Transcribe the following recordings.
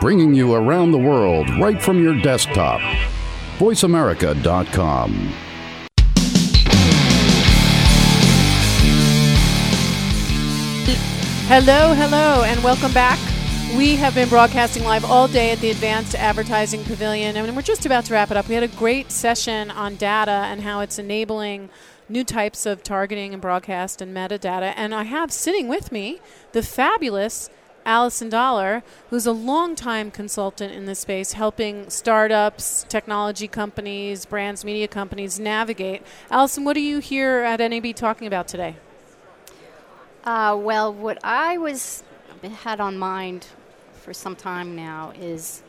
bringing you around the world right from your desktop. VoiceAmerica.com. Hello, hello, and welcome back. We have been broadcasting live all day at the Advanced Advertising Pavilion, and we're just about to wrap it up. We had a great session on data and how it's enabling new types of targeting and broadcast and metadata. And I have sitting with me the fabulous Allison Dollar, who's a longtime consultant in this space, helping startups, technology companies, brands, media companies navigate. Allison, what are you here at NAB talking about today? Uh, well, what I was had on mind for some time now is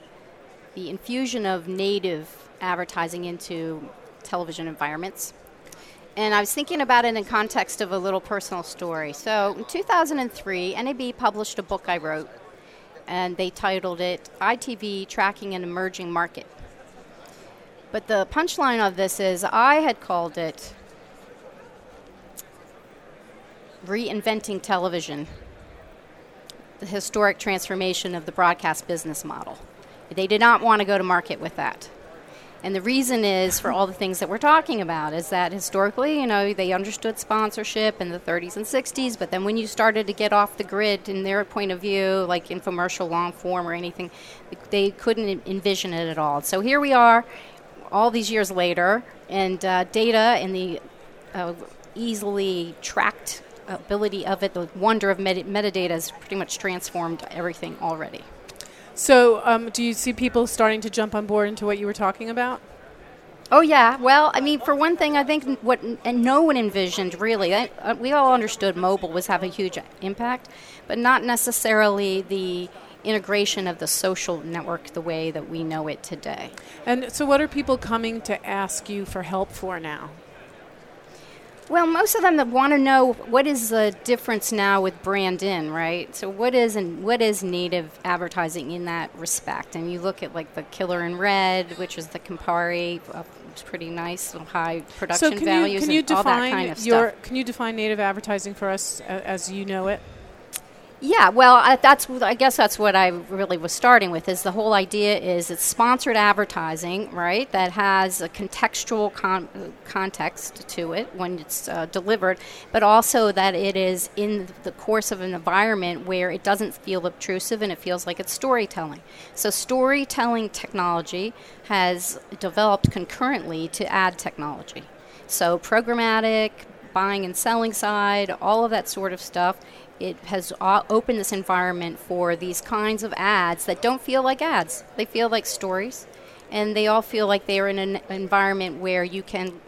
the infusion of native advertising into television environments. And I was thinking about it in context of a little personal story. So in 2003, NAB published a book I wrote, and they titled it ITV Tracking an Emerging Market. But the punchline of this is I had called it Reinventing Television, the historic transformation of the broadcast business model. They did not want to go to market with that. And the reason is for all the things that we're talking about is that historically, you know, they understood sponsorship in the 30s and 60s, but then when you started to get off the grid in their point of view, like infomercial, long form, or anything, they couldn't envision it at all. So here we are, all these years later, and uh, data and the uh, easily tracked ability of it, the wonder of meta- metadata has pretty much transformed everything already. So, um, do you see people starting to jump on board into what you were talking about? Oh yeah. Well, I mean, for one thing, I think what and no one envisioned really. I, uh, we all understood mobile was have a huge impact, but not necessarily the integration of the social network the way that we know it today. And so, what are people coming to ask you for help for now? Well, most of them that want to know what is the difference now with brand in, right? So what is and what is native advertising in that respect? And you look at like the Killer in Red, which is the Campari, uh, it's pretty nice, high production so can values, you, can you and define all that kind of your, stuff. Can you define native advertising for us uh, as you know it? Yeah, well, I, that's I guess that's what I really was starting with. Is the whole idea is it's sponsored advertising, right? That has a contextual con- context to it when it's uh, delivered, but also that it is in the course of an environment where it doesn't feel obtrusive and it feels like it's storytelling. So storytelling technology has developed concurrently to ad technology. So programmatic, buying and selling side, all of that sort of stuff it has opened this environment for these kinds of ads that don't feel like ads. They feel like stories, and they all feel like they're in an environment where you can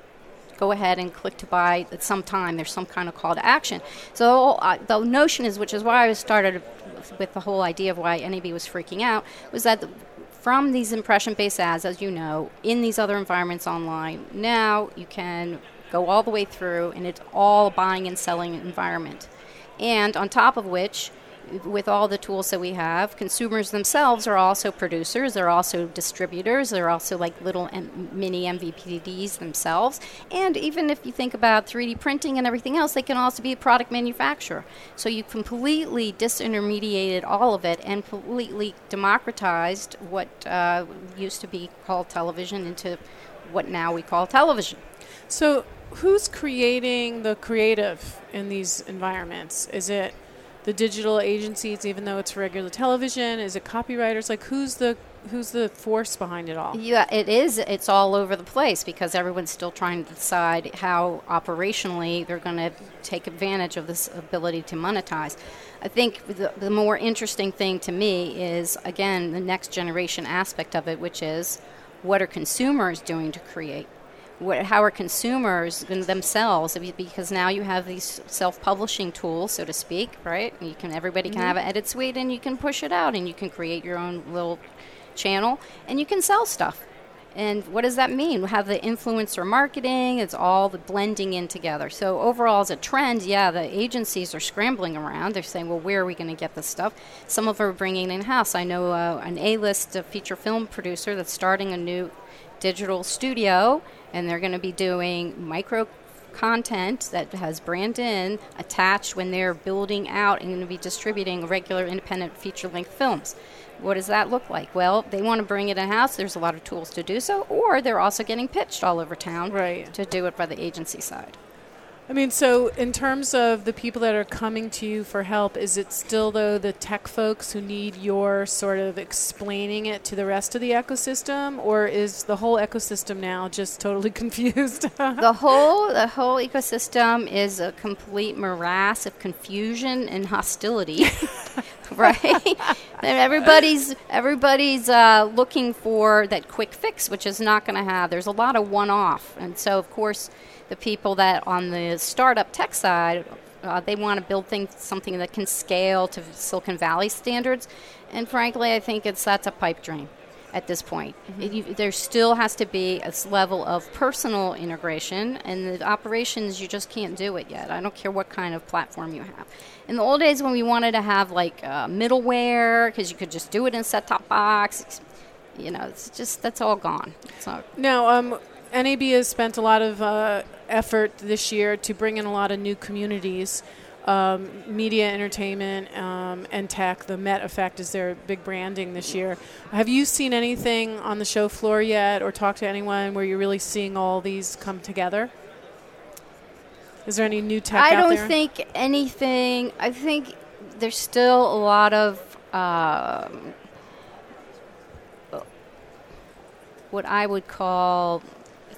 go ahead and click to buy at some time. There's some kind of call to action. So uh, the notion is, which is why I started with the whole idea of why NAB was freaking out, was that the, from these impression-based ads, as you know, in these other environments online, now you can go all the way through, and it's all buying and selling environment. And on top of which, with all the tools that we have, consumers themselves are also producers, they're also distributors, they're also like little M- mini MVPDs themselves. And even if you think about 3D printing and everything else, they can also be a product manufacturer. So you completely disintermediated all of it and completely democratized what uh, used to be called television into what now we call television. So who's creating the creative in these environments? Is it the digital agencies, even though it's regular television? Is it copywriters? Like, who's the who's the force behind it all? Yeah, it is. It's all over the place because everyone's still trying to decide how operationally they're going to take advantage of this ability to monetize. I think the, the more interesting thing to me is again the next generation aspect of it, which is what are consumers doing to create what, how are consumers themselves because now you have these self-publishing tools so to speak right you can everybody can mm-hmm. have an edit suite and you can push it out and you can create your own little channel and you can sell stuff and what does that mean? We have the influencer marketing, it's all the blending in together. So, overall, as a trend, yeah, the agencies are scrambling around. They're saying, well, where are we going to get this stuff? Some of them are bringing in house. I know uh, an A list feature film producer that's starting a new digital studio, and they're going to be doing micro content that has brand in attached when they're building out and going to be distributing regular independent feature length films. What does that look like? Well, they want to bring it in house. There's a lot of tools to do so, or they're also getting pitched all over town Right. to do it by the agency side. I mean, so in terms of the people that are coming to you for help, is it still though the tech folks who need your sort of explaining it to the rest of the ecosystem, or is the whole ecosystem now just totally confused? the whole the whole ecosystem is a complete morass of confusion and hostility right? Everybody's everybody's uh, looking for that quick fix which is not going to have. There's a lot of one-off. And so of course the people that on the startup tech side uh, they want to build things something that can scale to silicon valley standards and frankly i think it's that's a pipe dream at this point. It- you- there still has to be a level of personal integration, and the operations, you just can't do it yet. I don't care what kind of platform you have. In the old days, when we wanted to have like uh, middleware, because you could just do it in set top box, you know, it's just that's all gone. So Now, um, NAB has spent a lot of uh, effort this year to bring in a lot of new communities. Um, media, entertainment, um, and tech. The Met Effect is their big branding this year. Have you seen anything on the show floor yet, or talked to anyone where you're really seeing all these come together? Is there any new tech I don't think anything. I think there's still a lot of um, what I would call.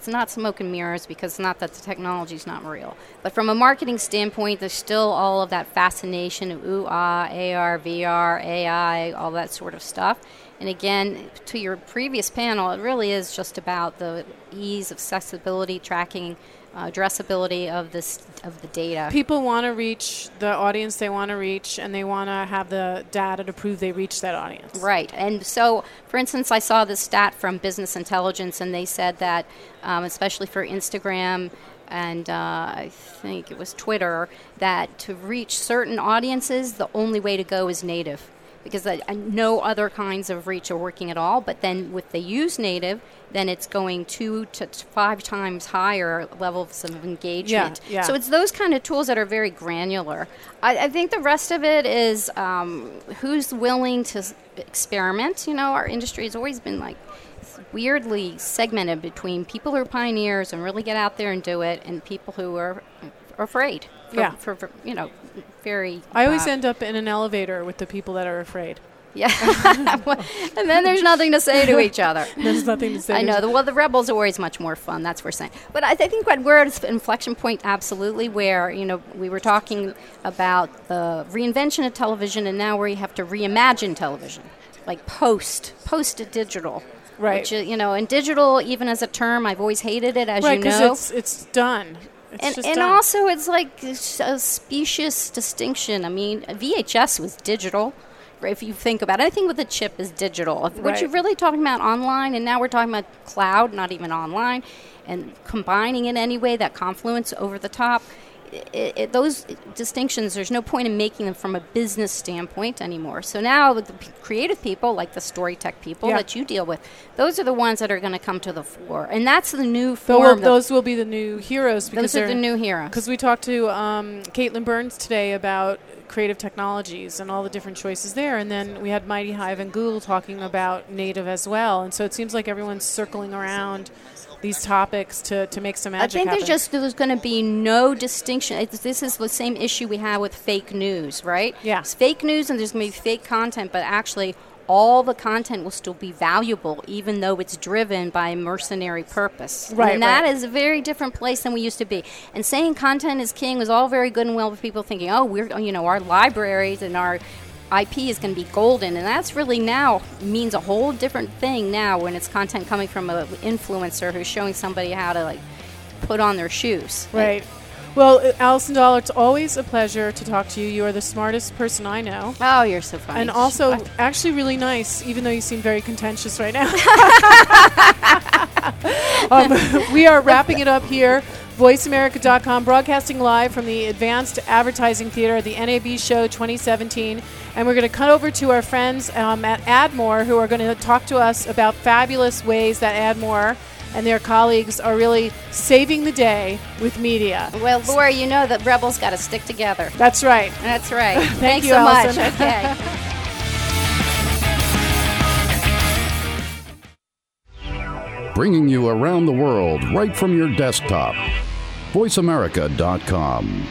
It's not smoke and mirrors because it's not that the technology is not real. But from a marketing standpoint, there's still all of that fascination of ooh ah, AR, VR, AI, all that sort of stuff. And again, to your previous panel, it really is just about the ease of accessibility, tracking, uh, addressability of this of the data. People want to reach the audience they want to reach, and they want to have the data to prove they reach that audience. Right. And so, for instance, I saw this stat from Business Intelligence, and they said that, um, especially for Instagram and uh, I think it was Twitter, that to reach certain audiences, the only way to go is native. Because I, I no other kinds of reach are working at all. But then, with the use native, then it's going two to five times higher levels of engagement. yeah. yeah. So it's those kind of tools that are very granular. I, I think the rest of it is um, who's willing to experiment. You know, our industry has always been like weirdly segmented between people who are pioneers and really get out there and do it, and people who are, are afraid. For, Yeah. For, for you know, very. I always uh, end up in an elevator with the people that are afraid. Yeah. and then there's nothing to say to each other. There's nothing to say. I know. The, well, the rebels are always much more fun. That's what we're saying. But I, th- I think what we're at an inflection point, absolutely, where you know we were talking about the reinvention of television, and now we have to reimagine television, like post post digital. Right. Which, you know, and digital, even as a term, I've always hated it, as right, you because know. it's it's done. And and uh, also, it's like a specious distinction. I mean, VHS was digital. right, If you think about it, anything with a chip is digital. If What you're really talking about online, and now we're talking about cloud, not even online, and combining it anyway, that confluence over the top. It, it, those distinctions, there's no point in making them from a business standpoint anymore. So now, with the p- creative people, like the story tech people Yeah. that you deal with, those are the ones that are going to come to the fore, and that's the new form. that- those will be the new heroes because those are the new heroes. Because we talked to um, Caitlin Burns today about creative technologies and all the different choices there, and then we had MightyHive and Google talking about native as well. And so it seems like everyone's circling around these topics to, to make some magic. I think happen. there's just there's going to be no distinction. It's, this is the same issue we have with fake news, right? Yeah. It's fake news, and there's going to be fake content, but actually, all the content will still be valuable, even though it's driven by a mercenary purpose. Right, And that right. is a very different place than we used to be. And saying content is king was all very good and well with people thinking, oh, we're you know our libraries and our IP is going to be golden, and that's really now means a whole different thing now when it's content coming from an influencer who's showing somebody how to like put on their shoes. Right. Well, uh, Allison Dahl, it's always a pleasure to talk to you. You are the smartest person I know. Oh, you're so funny. And also, actually, really nice, even though you seem very contentious right now. um, we are wrapping it up here. VoiceAmerica.com, broadcasting live from the Advanced Advertising Theater, the NAB Show 2017. And we're going to cut over to our friends um, at Admore who are going to talk to us about fabulous ways that Admore and their colleagues are really saving the day with media. Well, Lori, you know that Rebels got to stick together. That's right. That's right. Thank Thanks you so Allison. much. Okay. Bringing you around the world right from your desktop. VoiceAmerica.com.